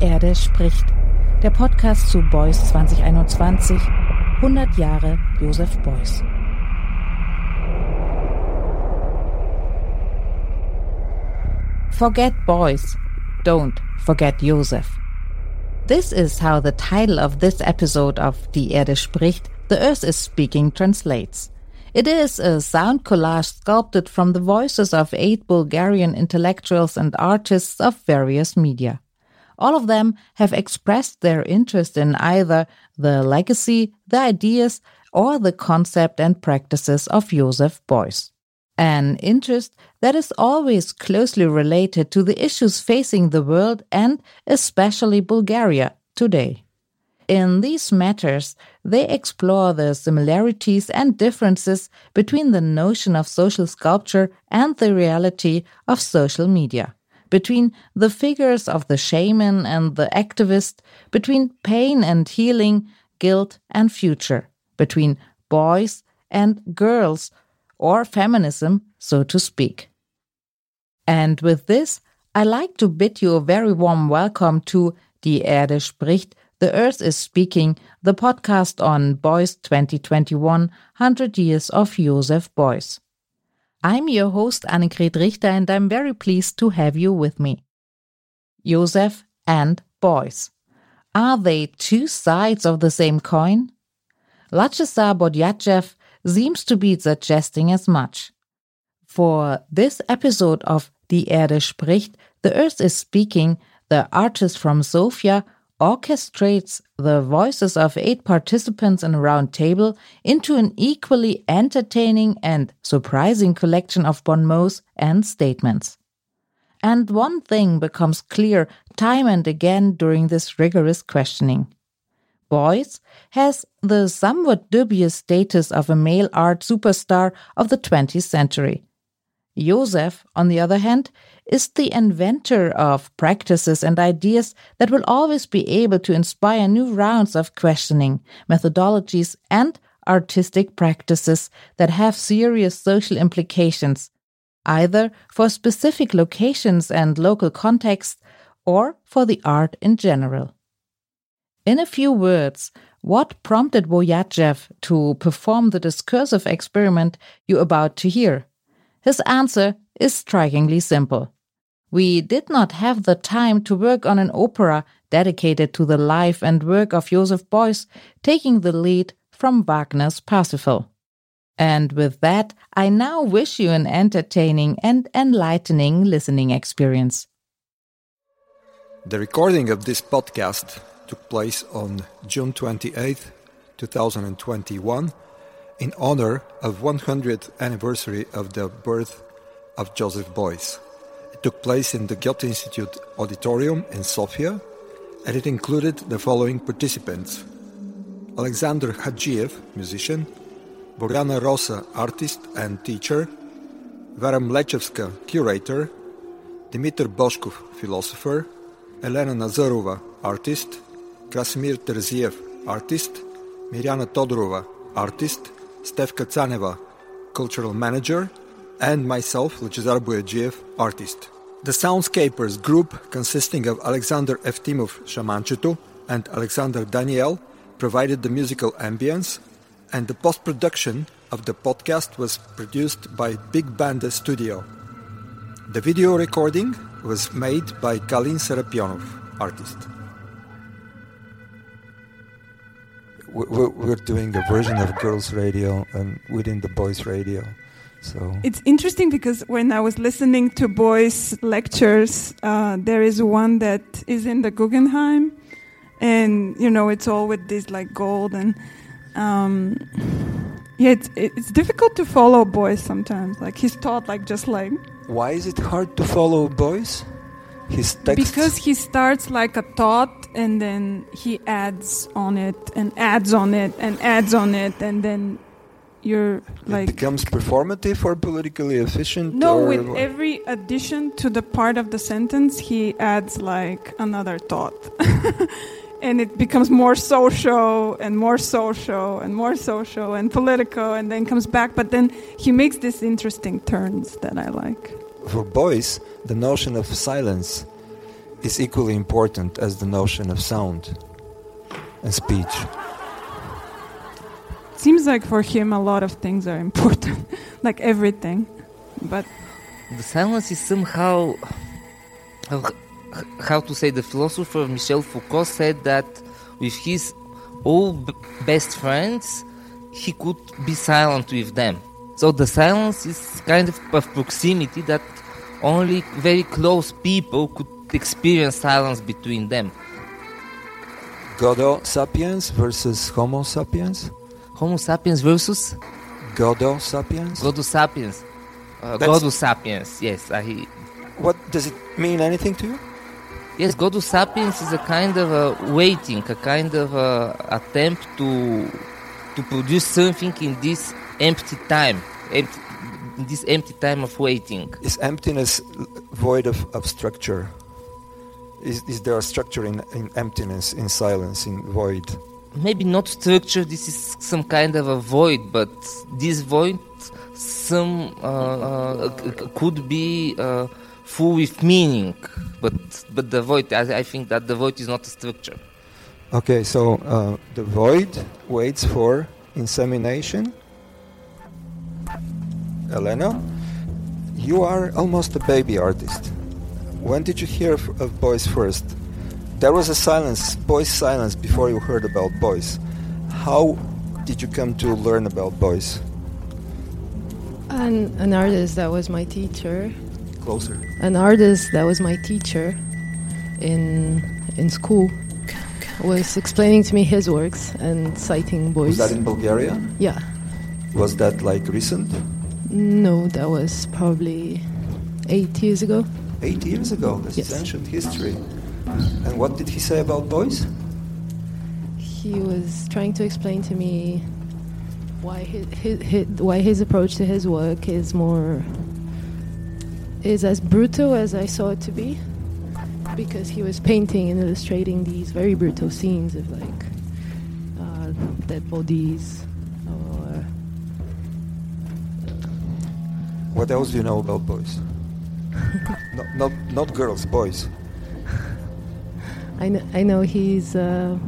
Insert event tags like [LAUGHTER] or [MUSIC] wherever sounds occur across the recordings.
Erde spricht. Der Podcast zu Beuys 2021. 100 Jahre Josef Beuys. Forget Beuys. Don't forget Josef. This is how the title of this episode of Die Erde spricht, The Earth is Speaking translates. It is a sound collage sculpted from the voices of eight Bulgarian intellectuals and artists of various media. All of them have expressed their interest in either the legacy, the ideas, or the concept and practices of Joseph Beuys. An interest that is always closely related to the issues facing the world and especially Bulgaria today. In these matters, they explore the similarities and differences between the notion of social sculpture and the reality of social media between the figures of the shaman and the activist, between pain and healing, guilt and future, between boys and girls, or feminism, so to speak. And with this, I like to bid you a very warm welcome to Die Erde spricht, The Earth is Speaking, the podcast on Beuys 2021 100 Years of Joseph Beuys. I'm your host, Annegret Richter, and I'm very pleased to have you with me. Joseph and Beuys. Are they two sides of the same coin? Luchezar Boyadjiev seems to be suggesting as much. For this episode of Die Erde spricht, The Earth is Speaking, the artist from Sofia orchestrates the voices of eight participants in a round table into an equally entertaining and surprising collection of bon mots and statements. And one thing becomes clear time and again during this rigorous questioning. Beuys has the somewhat dubious status of a male art superstar of the 20th century. Joseph, on the other hand, is the inventor of practices and ideas that will always be able to inspire new rounds of questioning, methodologies, and artistic practices that have serious social implications, either for specific locations and local contexts or for the art in general. In a few words, what prompted Boyadjiev to perform the discursive experiment you're about to hear? His answer is strikingly simple. We did not have the time to work on an opera dedicated to the life and work of Joseph Beuys, taking the lead from Wagner's Parsifal. And with that, I now wish you an entertaining and enlightening listening experience. The recording of this podcast took place on June 28, 2021 in honor of 100th anniversary of the birth of Joseph Beuys. Took place in the Goethe Institute auditorium in Sofia and it included the following participants. Alexander Hadziev, musician, Boryana Rossa, artist and teacher, Vera Mlechevska, curator, Dmitry Boshkov, philosopher, Elena Nazarova, artist, Krasimir Terziev, artist, Mirjana Todorova, artist, Stefka Tsaneva, cultural manager, and myself, Luchezar Boyadjiev, artist. The Soundscapers group, consisting of Alexander Eftimov Shamanchitu and Alexander Daniel, provided the musical ambience, and the post production of the podcast was produced by Big Banda Studio. The video recording was made by Kalin Serapionov, artist. we're, doing a version of girls radio and within the boys radio so. It's interesting because when i was listening to Beuys lectures uh, there is one that is in the guggenheim and you know it's all with this like gold and um, yeah it's, it's difficult to follow Beuys sometimes. Like he's taught like just like why is it hard to follow Beuys his text? Because he starts like a thought and then he adds on it and adds on it and adds on it and then you're like it becomes performative or politically efficient no with what? every addition to the part of the sentence he adds like another thought [LAUGHS] and it becomes more social and more social and more social and political and then comes back but then he makes these interesting turns that i like for Beuys the notion of silence is equally important as the notion of sound and speech. Seems like for him a lot of things are important, [LAUGHS] like everything. But the silence is somehow how, how to say the philosopher Michel Foucault said that with his all b- best friends he could be silent with them so the silence is kind of of proximity that only very close people could experience silence between them Godot sapiens versus Homo sapiens? Homo sapiens versus Godot sapiens? Godus sapiens uh, Godus sapiens yes I, What does it mean anything to you? Yes, Godus sapiens is a kind of a waiting, a kind of a attempt to to produce something in this empty time, empty, in this empty time of waiting. Is emptiness void of, of structure? Is, is there a structure in, in emptiness, in silence, in void? Maybe not structure. This is some kind of a void, but this void, some uh, uh, could be uh, full with meaning. But but the void, I, I think that the void is not a structure. Okay, so uh, the void waits for insemination. Elena, you are almost a baby artist. When did you hear of Beuys first? There was a silence, Beuys' silence, before you heard about Beuys. How did you come to learn about Beuys? An, an artist that was my teacher. Closer. An artist that was my teacher in in school was explaining to me his works and citing Beuys. Was that in Bulgaria? yeah. Was that like recent? No, that was probably eight years ago. Eight years ago. This is ancient history. And what did he say about Beuys? He was trying to explain to me why his, his, his why his approach to his work is more is as brutal as I saw it to be because he was painting and illustrating these very brutal scenes of like uh, dead bodies or What else do you know about Beuys? [LAUGHS] not, not, not girls, boys. I know, I know he's uh,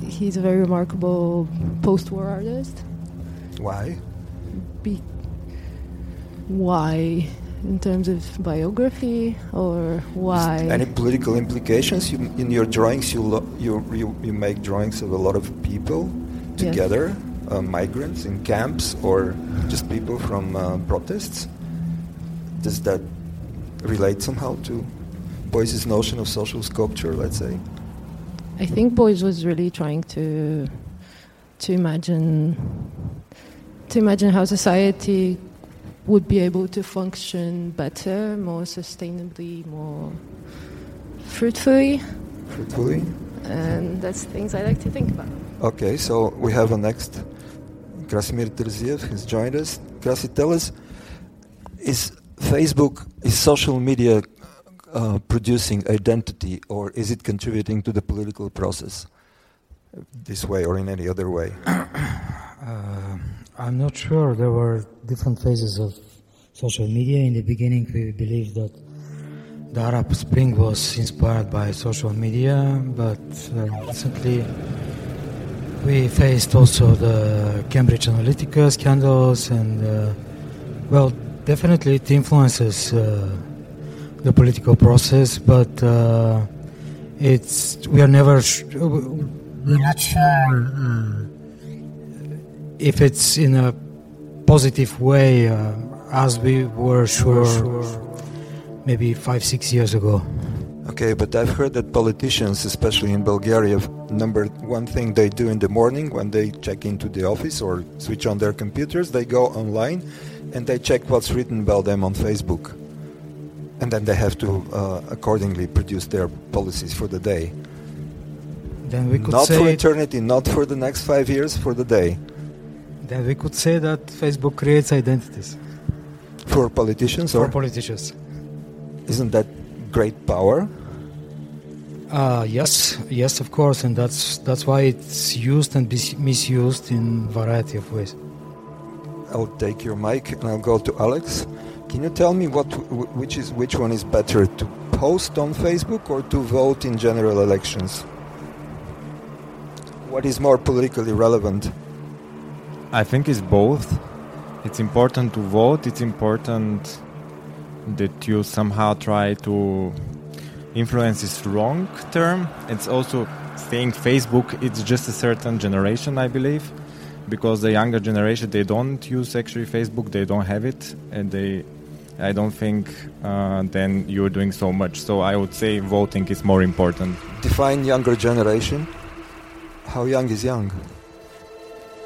he's a very remarkable post-war artist. Why? Be- why, in terms of biography, or why? Any political implications? You, in your drawings, you, lo- you, you, you make drawings of a lot of people Yes. together, uh, migrants in camps, or just people from uh, protests. Does that relate somehow to Beuys's notion of social sculpture, let's say? I think Beuys was really trying to to imagine to imagine how society would be able to function better, more sustainably, more fruitfully, Fruitfully? and that's things I like to think about. Okay, so we have a next. Krasimir Terziev has joined us. Krasi, tell us, is Facebook, is social media uh, producing identity or is it contributing to the political process this way or in any other way? [COUGHS] Uh, I'm not sure. There were different phases of social media. In the beginning, we believed that the Arab Spring was inspired by social media, but uh, recently we faced also the Cambridge Analytica scandals, and uh, well, definitely it influences uh, the political process, but uh, it's we are never sh- we're not sure. Uh, if it's in a positive way, uh, as we were sure, maybe five, six years ago. Okay, but I've heard that politicians, especially in Bulgaria, number one thing they do in the morning when they check into the office or switch on their computers, they go online and they check what's written about them on Facebook. And then they have to uh, accordingly produce their policies for the day. Then we could say Not for eternity, not for the next five years, for the day. then we could say that Facebook creates identities For politicians, for or politicians. isn't that great power? Uh, yes, yes, of course, and that's that's why it's used and misused in variety of ways. I'll take your mic and I'll go to Alex. Can you tell me what, which is, which one is better to post on Facebook or to vote in general elections? What is more politically relevant? I think it's both. It's important to vote. It's important that you somehow try to influence this long term. It's also saying Facebook. It's just a certain generation, I believe, because the younger generation they don't use actually Facebook. They don't have it, and they. I don't think uh, then you're doing so much. So I would say voting is more important. Define younger generation. How young is young?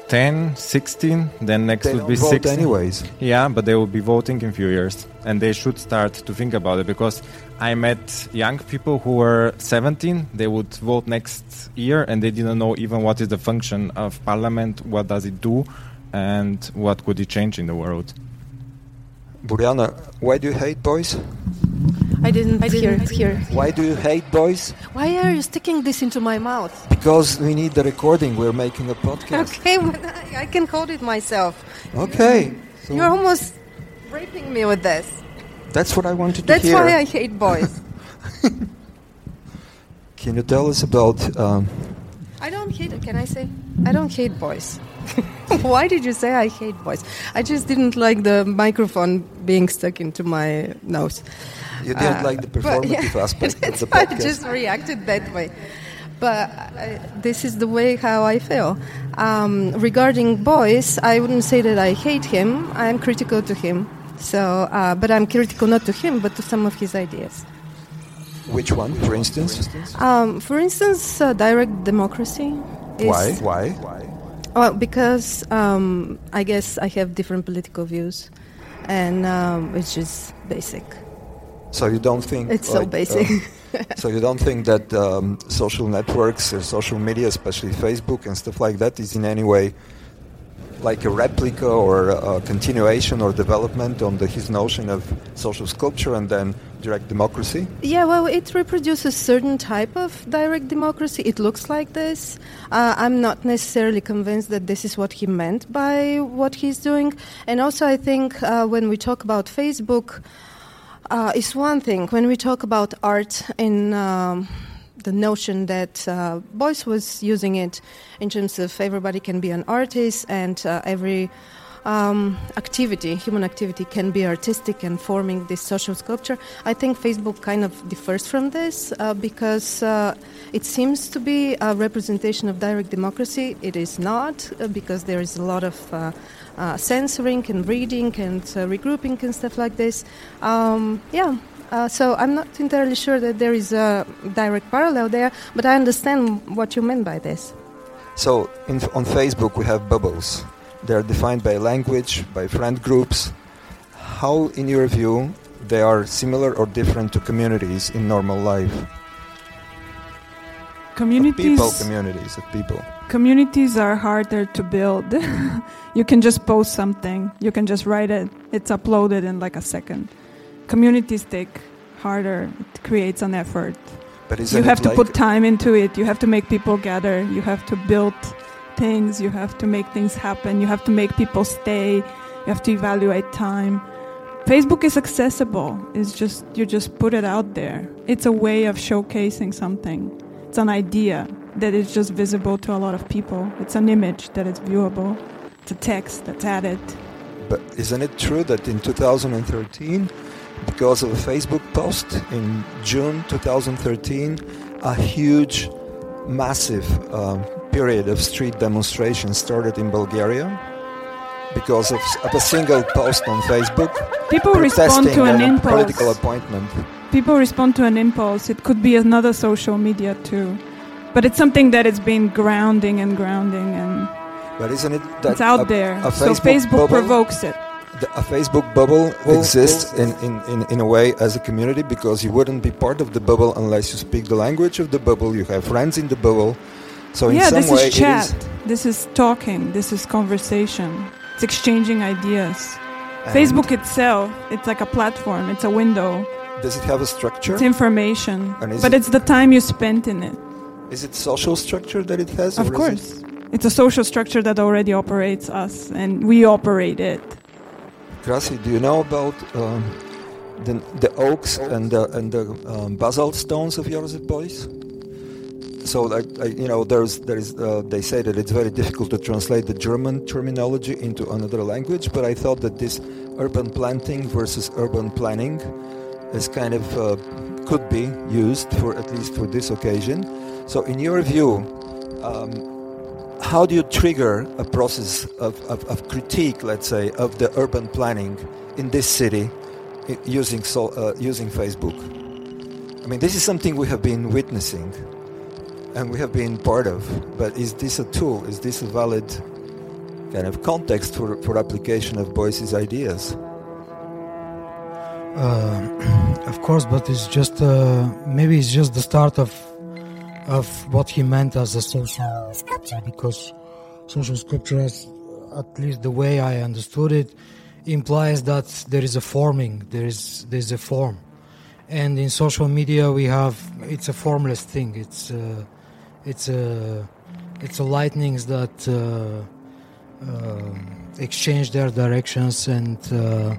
10, 16, then next They would be vote 16. anyways. Yeah, but they will be voting in few years, and they should start to think about it because I met young people who were 17. They would vote next year, and they didn't know even what is the function of parliament, what does it do, and what could it change in the world. Boryana, why do you hate boys? I didn't, I hear- didn't hear. Why do you hate boys? Why are you sticking this into my mouth? Because we need the recording. We're making a podcast. Okay, [LAUGHS] but I, I can hold it myself. Okay. So You're almost raping me with this. that's what I wanted to That's hear. That's why I hate boys. [LAUGHS] Can you tell us about? Um, I don't hate. Can I say? I don't hate boys. [LAUGHS] Why did you say I hate boys? I just didn't like the microphone being stuck into my nose. you didn't Uh, like the but performative yeah, aspect of [LAUGHS] the why I just reacted that way. But I, this is the way how I feel. Um, regarding Beuys, I wouldn't say that I hate him. I am critical to him. So, uh, but I'm critical not to him, but to some of his ideas. Which one, for instance? Um, for instance, uh, direct democracy. Is, Why? Why? Well, because um, I guess I have different political views, and um, it's just basic. So you don't think It's so basic. uh, [LAUGHS] so you don't think that um, social networks or social media, especially Facebook and stuff like that, is in any way like a replica or a continuation or development on the, his notion of social sculpture and then direct democracy? Yeah, well, it reproduces a certain type of direct democracy. It looks like this. Uh, I'm not necessarily convinced that this is what he meant by what he's doing. And also, I think uh, when we talk about Facebook, uh, it's one thing. When we talk about art in um, the notion that uh, Beuys was using it in terms of everybody can be an artist and uh, every um, activity, human activity, can be artistic and forming this social sculpture. I think Facebook kind of differs from this uh, because uh, it seems to be a representation of direct democracy. It is not uh, because there is a lot of uh, uh, censoring and reading and uh, regrouping and stuff like this. Um, yeah. Uh, so I'm not entirely sure that there is a direct parallel there, but I understand what you mean by this. So in, on Facebook we have bubbles. They are defined by language, by friend groups. How, in your view, they are similar or different to communities in normal life? Communities, Of Communities. people, communities of people. communities are harder to build. [LAUGHS] you can just post something, you can just write it, it's uploaded in like a second. Communities take harder, it creates an effort. But You have to like, put time into it, you have to make people gather, you have to build things, you have to make things happen, you have to make people stay, you have to evaluate time. Facebook is accessible. It's just you just put it out there. It's a way of showcasing something. It's an idea that is just visible to a lot of people. It's an image that is viewable. It's a text that's added. But isn't it true that in 2013, because of a Facebook post in June 2013, a huge, massive um, period of street demonstrations started in Bulgaria? Because of, of a single post on Facebook, People respond to an a impulse. political appointment. People respond to an impulse. It could be another social media too. But it's something that it's been grounding and grounding and But isn't it that it's out a, there. a so Facebook Facebook bubble- provokes it. The- a Facebook bubble exists in, in, in, in a way as a community because you wouldn't be part of the bubble unless you speak the language of the bubble, you have friends in the bubble. So in yeah, some this way is chat. it is This is talking. This is conversation. It's exchanging ideas. and Facebook itself, it's like a platform. It's a window. Does it have a structure? It's information. And But it- it's the time you spent in it. Is it social structure that it has? Of or is course. It's a social structure that already operates us, and we operate it. Krasi, do you know about um, the, the oaks and the, and the um, basalt stones of Joseph Beuys. So, like, you know, there's, there's, uh, they say that it's very difficult to translate the German terminology into another language, but I thought that this urban planting versus urban planning is kind of uh, could be used for at least for this occasion. So, in your view, um, how do you trigger a process of, of, of, critique, let's say, of the urban planning in this city using so, uh, using Facebook? I mean, this is something we have been witnessing and we have been part of. But is this a tool? Is this a valid kind of context for, for application of Beuy's ideas? Uh, [CLEARS THROAT] of course, but it's just uh, maybe it's just the start of of what he meant as a social sculpture because social sculpture, at least the way I understood it, implies that there is a forming, there is there is a form, and in social media we have it's a formless thing. It's uh, it's a it's a lightnings that uh, uh, exchange their directions and uh,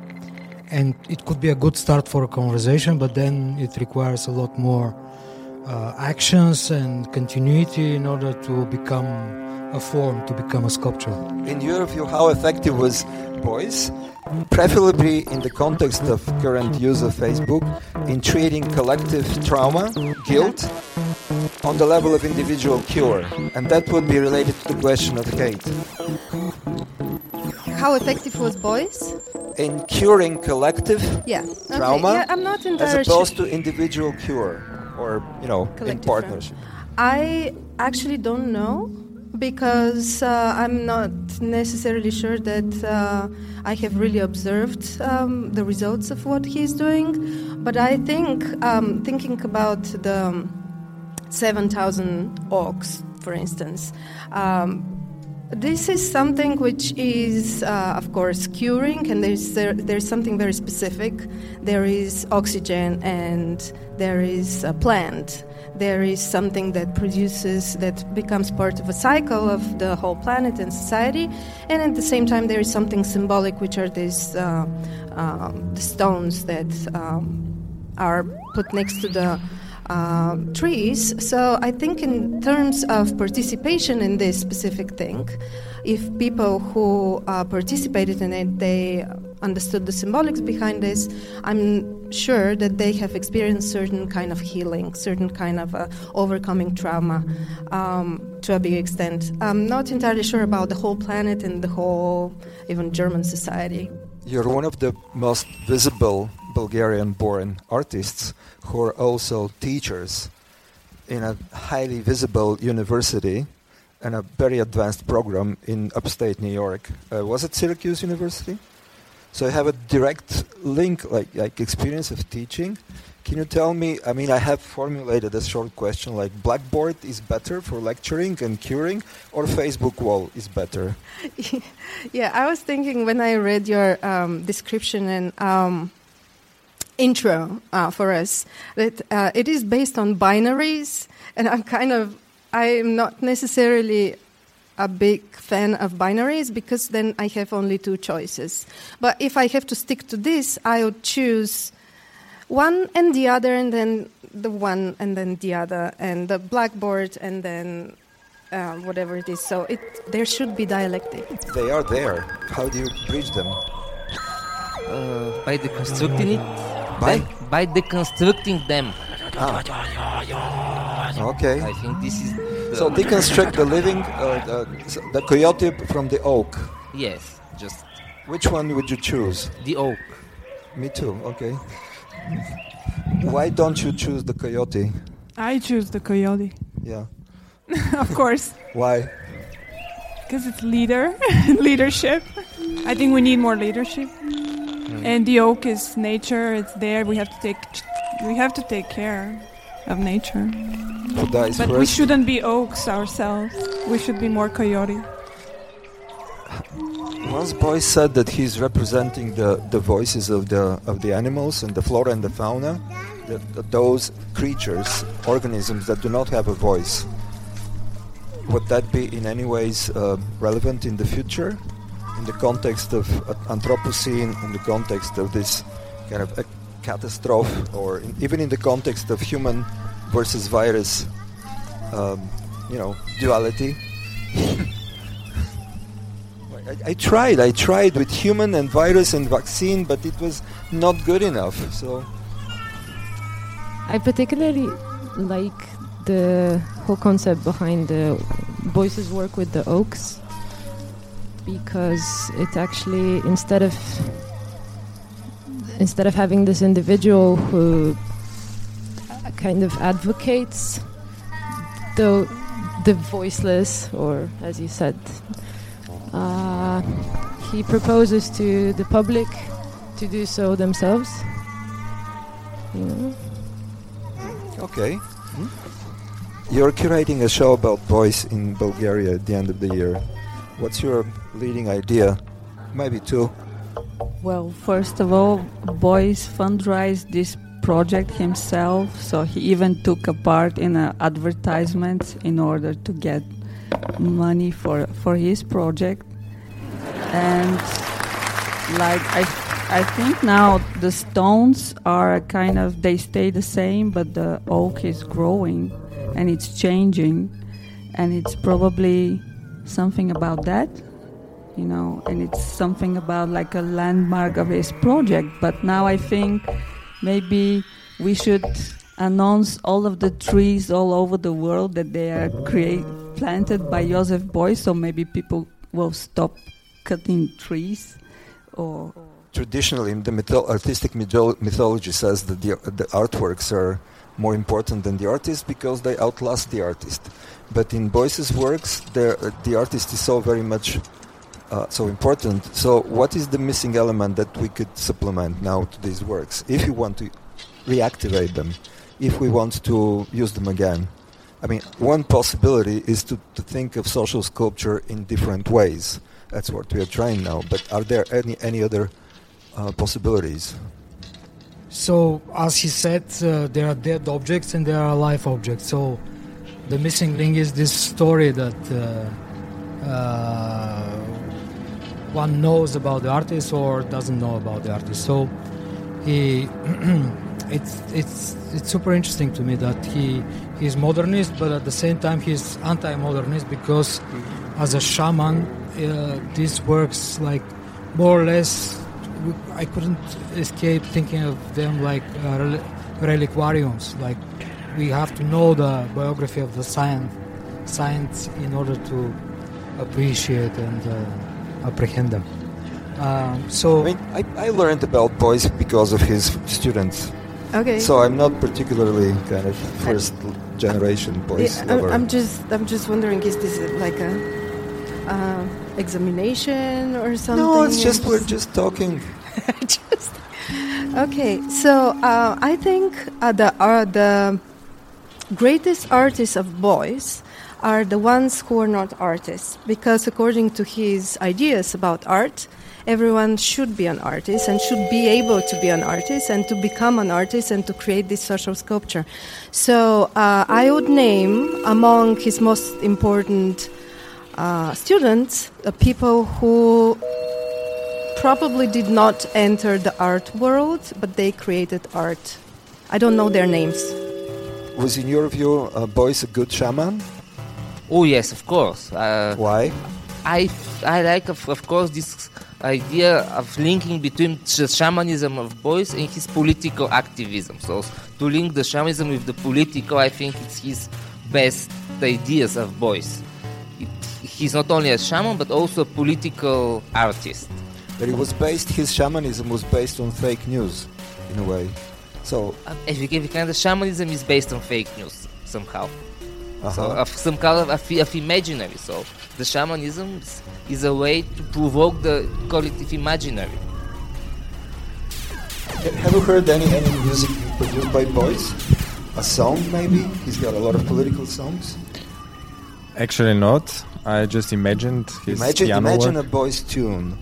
and it could be a good start for a conversation, but then it requires a lot more uh, actions and continuity in order to become a form, to become a sculpture. In your view, how effective was Beuys, preferably in the context of current use of Facebook, in treating collective trauma, guilt, on the level of individual cure? And that would be related to the question of hate. How effective was Beuys? In curing collective yeah. trauma, okay. yeah, I'm not as opposed to individual cure or, you know, collective in partnership. I actually don't know because uh, I'm not necessarily sure that uh, I have really observed um, the results of what he's doing. But I think, um, thinking about the 7,000 oaks, for instance, um, this is something which is, uh, of course, curing, and there's there, there's something very specific. There is oxygen, and there is a plant there is something that produces, that becomes part of a cycle of the whole planet and society, and at the same time, there is something symbolic, which are these uh, uh, the stones that um, are put next to the uh, trees. So I think, in terms of participation in this specific thing, if people who uh, participated in it they understood the symbolics behind this, I'm sure that they have experienced certain kind of healing, certain kind of uh, overcoming trauma um, to a big extent. I'm not entirely sure about the whole planet and the whole even German society. You're one of the most visible Bulgarian-born artists who are also teachers in a highly visible university and a very advanced program in upstate New York. Uh, was it Syracuse University? So I have a direct link, like like experience of teaching. Can you tell me? I mean, I have formulated a short question like Blackboard is better for lecturing and curing, or Facebook wall is better? [LAUGHS] yeah, I was thinking when I read your um, description and um, intro uh, for us that uh, it is based on binaries, and I'm kind of I'm not necessarily a big fan of binaries because then I have only two choices. But if I have to stick to this, I would choose one and the other, and then the one and then the other, and the blackboard, and then uh, whatever it is. So it, there should be dialectic. They are there. How do you bridge them? Uh, by deconstructing it. By? Them, by deconstructing them. Ah. Okay. I think this is. So deconstruct the living, uh, the, the coyote from the oak. Yes, just. Which one would you choose? The oak. Me too. Okay. Why don't you choose the coyote? I choose the coyote. Yeah. [LAUGHS] of course. Why? Because it's leader, [LAUGHS] leadership. I think we need more leadership. Mm. And the oak is nature. It's there. We have to take. We have to take care of nature. but first. we shouldn't be oaks ourselves. We should be more coyote. Once Beuys said that he's representing the, the voices of the of the animals and the flora and the fauna, the, the, those creatures, organisms that do not have a voice. Would that be in any ways uh, relevant in the future, in the context of uh, Anthropocene, in the context of this kind of catastrophe, or in, even in the context of human versus virus, um, you know, duality. [LAUGHS] I, I tried. I tried with human and virus and vaccine, but it was not good enough. So I particularly like the whole concept behind the Beuys's work with the oaks because it actually instead of instead of having this individual who kind of advocates the the voiceless or as you said uh, he proposes to the public to do so themselves you know Okay. You're curating a show about voice in Bulgaria at the end of the year. What's your leading idea? Maybe two. Well, first of all, Beuys fundraised this project himself, so he even took a part in an advertisement in order to get money for for his project. And like I I think now the stones are kind of they stay the same, but the oak is growing and it's changing, and it's probably something about that, you know, and it's something about like a landmark of his project. But now I think maybe we should announce all of the trees all over the world that they are create, planted by Joseph Beuys, so maybe people will stop cutting trees or Traditionally, the mytho- artistic mytho- mythology says that the, the artworks are more important than the artist because they outlast the artist. But in Beuys's works, the, the artist is so very much uh, so important. So, what is the missing element that we could supplement now to these works if you want to reactivate them, if we want to use them again? I mean, one possibility is to, to think of social sculpture in different ways. That's what we are trying now. But are there any, any other uh, possibilities? So, as he said, uh, there are dead objects and there are alive objects. So, the missing link is this story that uh, uh, one knows about the artist or doesn't know about the artist. So, he [CLEARS THROAT] it's it's it's super interesting to me that he he's modernist, but at the same time he's anti-modernist because as a shaman, uh, this works like more or less I couldn't escape thinking of them like uh, rel- reliquariums. Like we have to know the biography of the science, science in order to appreciate and uh, apprehend them. Um, so I mean, I, I learned about Beuys because of his students. Okay. So I'm not particularly kind of first generation Beuys. Yeah, I'm. I'm just I'm just wondering, is this like a uh, examination or something? no, it's just we're just talking. [LAUGHS] Just- okay, so uh, I think uh, the uh, the greatest artists of Beuys are the ones who are not artists, because according to his ideas about art, everyone should be an artist and should be able to be an artist and to become an artist and to create this social sculpture. So uh, I would name among his most important uh, students uh, people who probably did not enter the art world, but they created art. I don't know their names. Was in your view uh, Beuys a good shaman? Oh yes, of course. Uh, Why? I I like of, of course this idea of linking between the shamanism of Beuys and his political activism. So to link the shamanism with the political, I think it's his best ideas of Beuys. It, he's not only a shaman but also a political artist. But it was based. His shamanism was based on fake news, in a way. So Uh, If you, if you can, the shamanism is based on fake news somehow. So uh-huh. of some kind of, of, of imaginary. So the shamanism is, is a way to provoke the collective imaginary. have you heard any any music produced by Beuys? A song, maybe? He's got a lot of political songs. Actually, not. I just imagined his Imagine, piano imagine work. a boy's tune.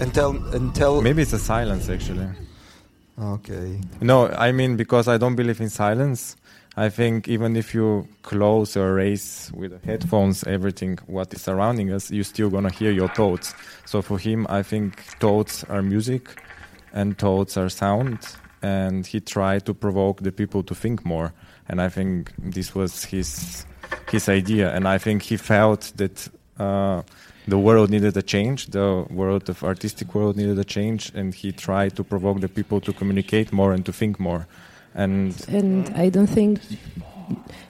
And tell, and tell. Maybe it's a silence, actually. Okay. No, I mean because I don't believe in silence. I think even if you close or erase with headphones everything what is surrounding us, you're still gonna hear your thoughts. So for him, I think thoughts are music, and thoughts are sound, and he tried to provoke the people to think more. And I think this was his his idea, and I think he felt that uh, the world needed a change, the world of artistic world needed a change, and he tried to provoke the people to communicate more and to think more. And and I don't think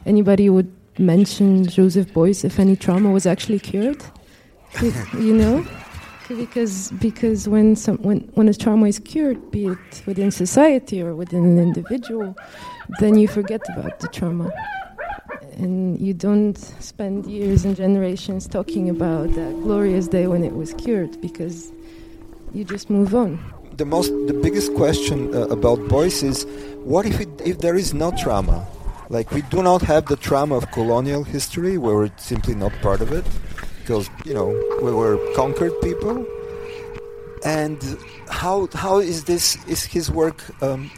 anybody would mention Joseph Beuys if any trauma was actually cured. [LAUGHS] you know, because because when some when when a trauma is cured, be it within society or within an individual, then you forget about the trauma and you don't spend years and generations talking about that glorious day when it was cured because you just move on. The most, the biggest question uh, about Beuys is, what if it, if there is no trauma? Like we do not have the trauma of colonial history, where we're simply not part of it, because you know we were conquered people. And how how is this is his work um,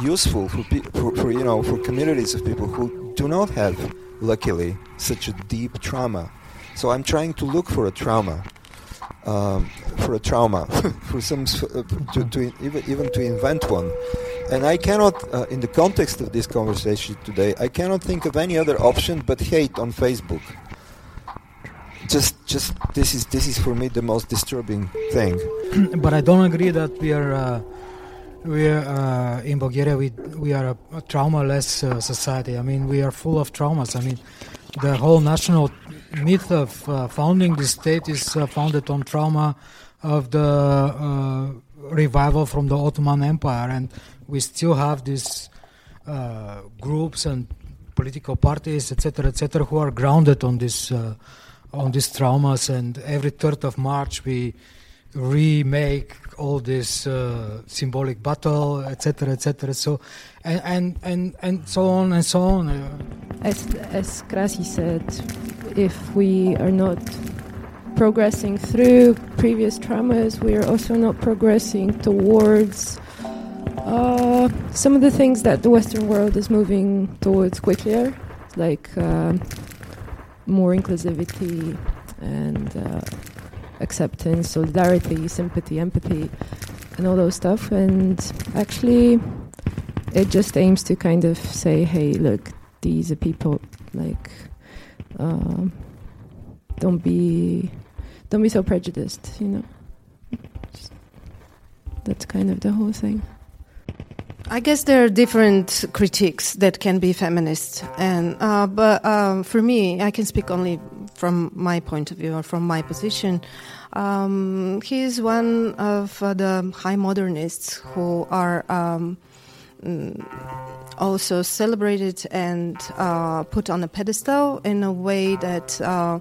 useful for, for, for you know for communities of people who do not have, luckily, such a deep trauma. So I'm trying to look for a trauma, um, for a trauma, [LAUGHS] for some uh, to, to even, even to invent one. And I cannot, uh, in the context of this conversation today, I cannot think of any other option but hate on Facebook. Just, just this is this is for me the most disturbing thing. [CLEARS THROAT] but I don't agree that we are. Uh we are uh, in Bulgaria. We we are a, a trauma-less uh, society. I mean, we are full of traumas. I mean, the whole national myth of uh, founding the state is uh, founded on trauma of the uh, revival from the Ottoman Empire, and we still have these uh, groups and political parties, etc., etc., who are grounded on this on these traumas. And every third of March, we remake all this uh, symbolic battle, etc., etc. So, and, and and and so on and so on. As as Krasi said, if we are not progressing through previous traumas, we are also not progressing towards uh, some of the things that the Western world is moving towards quicker, like uh, more inclusivity and uh, acceptance, solidarity, sympathy, empathy, and all those stuff. And actually, it just aims to kind of say, hey, look, these are people like uh, don't be don't be so prejudiced, you know. That's kind of the whole thing. I guess there are different critiques that can be feminist, and uh, but um, for me, I can speak only from my point of view or from my position. Um, he is one of uh, the high modernists who are um, mm, also celebrated and uh, put on a pedestal in a way that uh,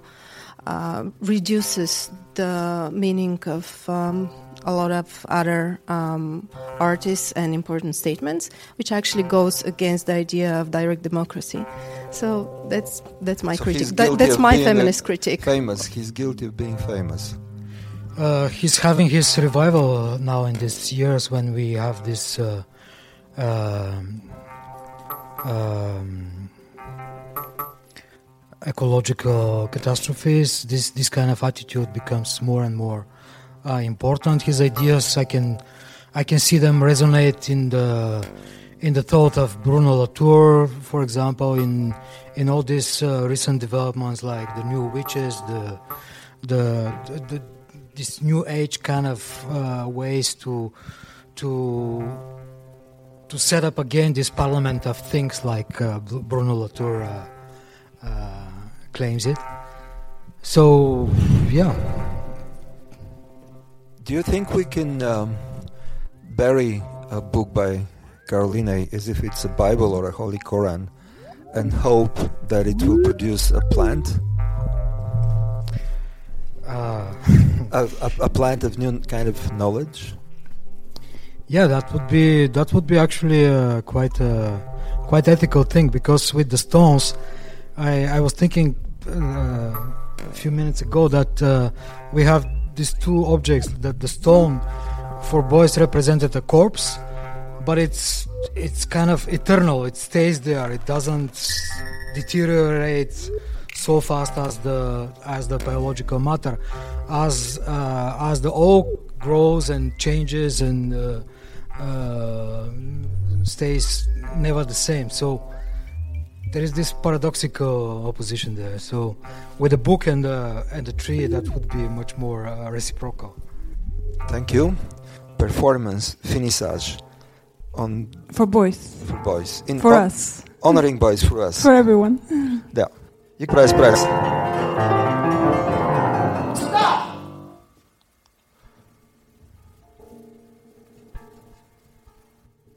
uh reduces the meaning of um, a lot of other um, artists and important statements, which actually goes against the idea of direct democracy. So that's that's my so critique. That, that's my feminist critique. Famous. He's guilty of being famous. Uh, he's having his revival now in these years when we have this. Uh, um, um, ecological catastrophes, this this kind of attitude becomes more and more important. His ideas, I can, I can see them resonate in the in the thought of Bruno Latour, for example, in in all these uh, recent developments like the new witches, the the, the, the this new age kind of uh, ways to to to set up again this parliament of things like uh, Bruno Latour uh, uh, claims it. So yeah. Do you think we can um, bury a book by Caroline as if it's a Bible or a Holy Koran and hope that it will produce a plant? Uh, [LAUGHS] a, a, a, plant of new kind of knowledge? Yeah, that would be that would be actually uh, quite a quite ethical thing because with the stones, I, I was thinking uh, a few minutes ago that uh, we have these two objects that the stone for Beuys represented a corpse but it's it's kind of eternal. It stays there. It doesn't deteriorate so fast as the as the biological matter. As uh, as the oak grows and changes and uh, uh, stays never the same. So there is this paradoxical opposition there. So with a book and uh, and a tree, that would be much more uh, reciprocal. Thank you. Performance, finissage on For Beuys. for Beuys. In For us. Honoring Beuys for us. For everyone. Yeah. You press, press.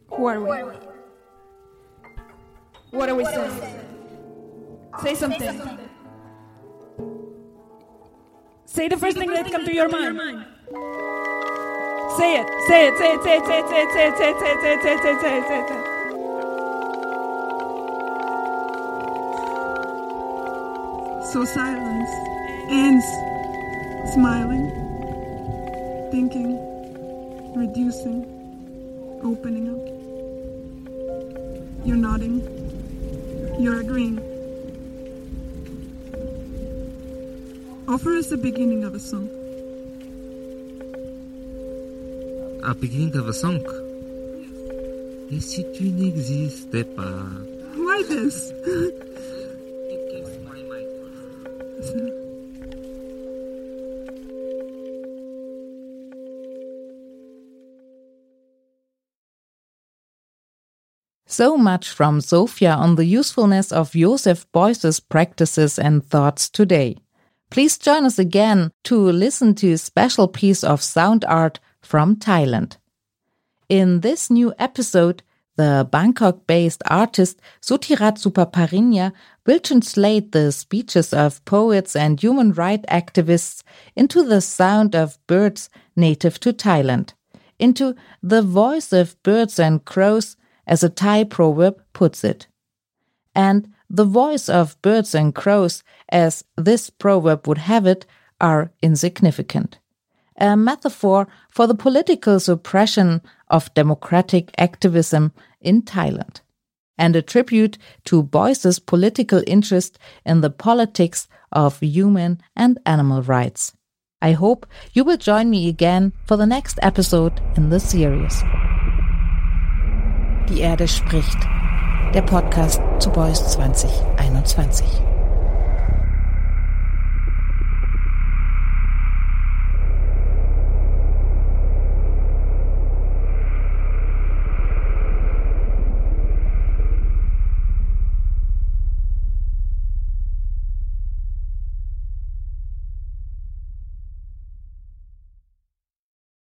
Who are we? What are we saying? Say something. Say the first thing that comes to your mind. Say it. Say it. Say it. Say it. Say it. Say it. Say it. Say it. Say it. Say it. Say it. Say it. Say it. Say it. Say it. So silence ends smiling, thinking, reducing, opening up. You're nodding. You're agreeing. Offer us the beginning of a song. A beginning of a song. Et si tu n'existais pas? Why this? [LAUGHS] So much from Sofia on the usefulness of Joseph Beuys's practices and thoughts today. Please join us again to listen to a special piece of sound art from Thailand. In this new episode, the Bangkok based artist Sutthirat Supaparinya will translate the speeches of poets and human rights activists into the sound of birds native to Thailand, into the voice of birds and crows, as a Thai proverb puts it. And the voice of birds and crows, as this proverb would have it, are insignificant. A metaphor for the political suppression of democratic activism in Thailand. And a tribute to Beuys's political interest in the politics of human and animal rights. I hope you will join me again for the next episode in this series. Die Erde spricht. Der Podcast zu Beuys 2021.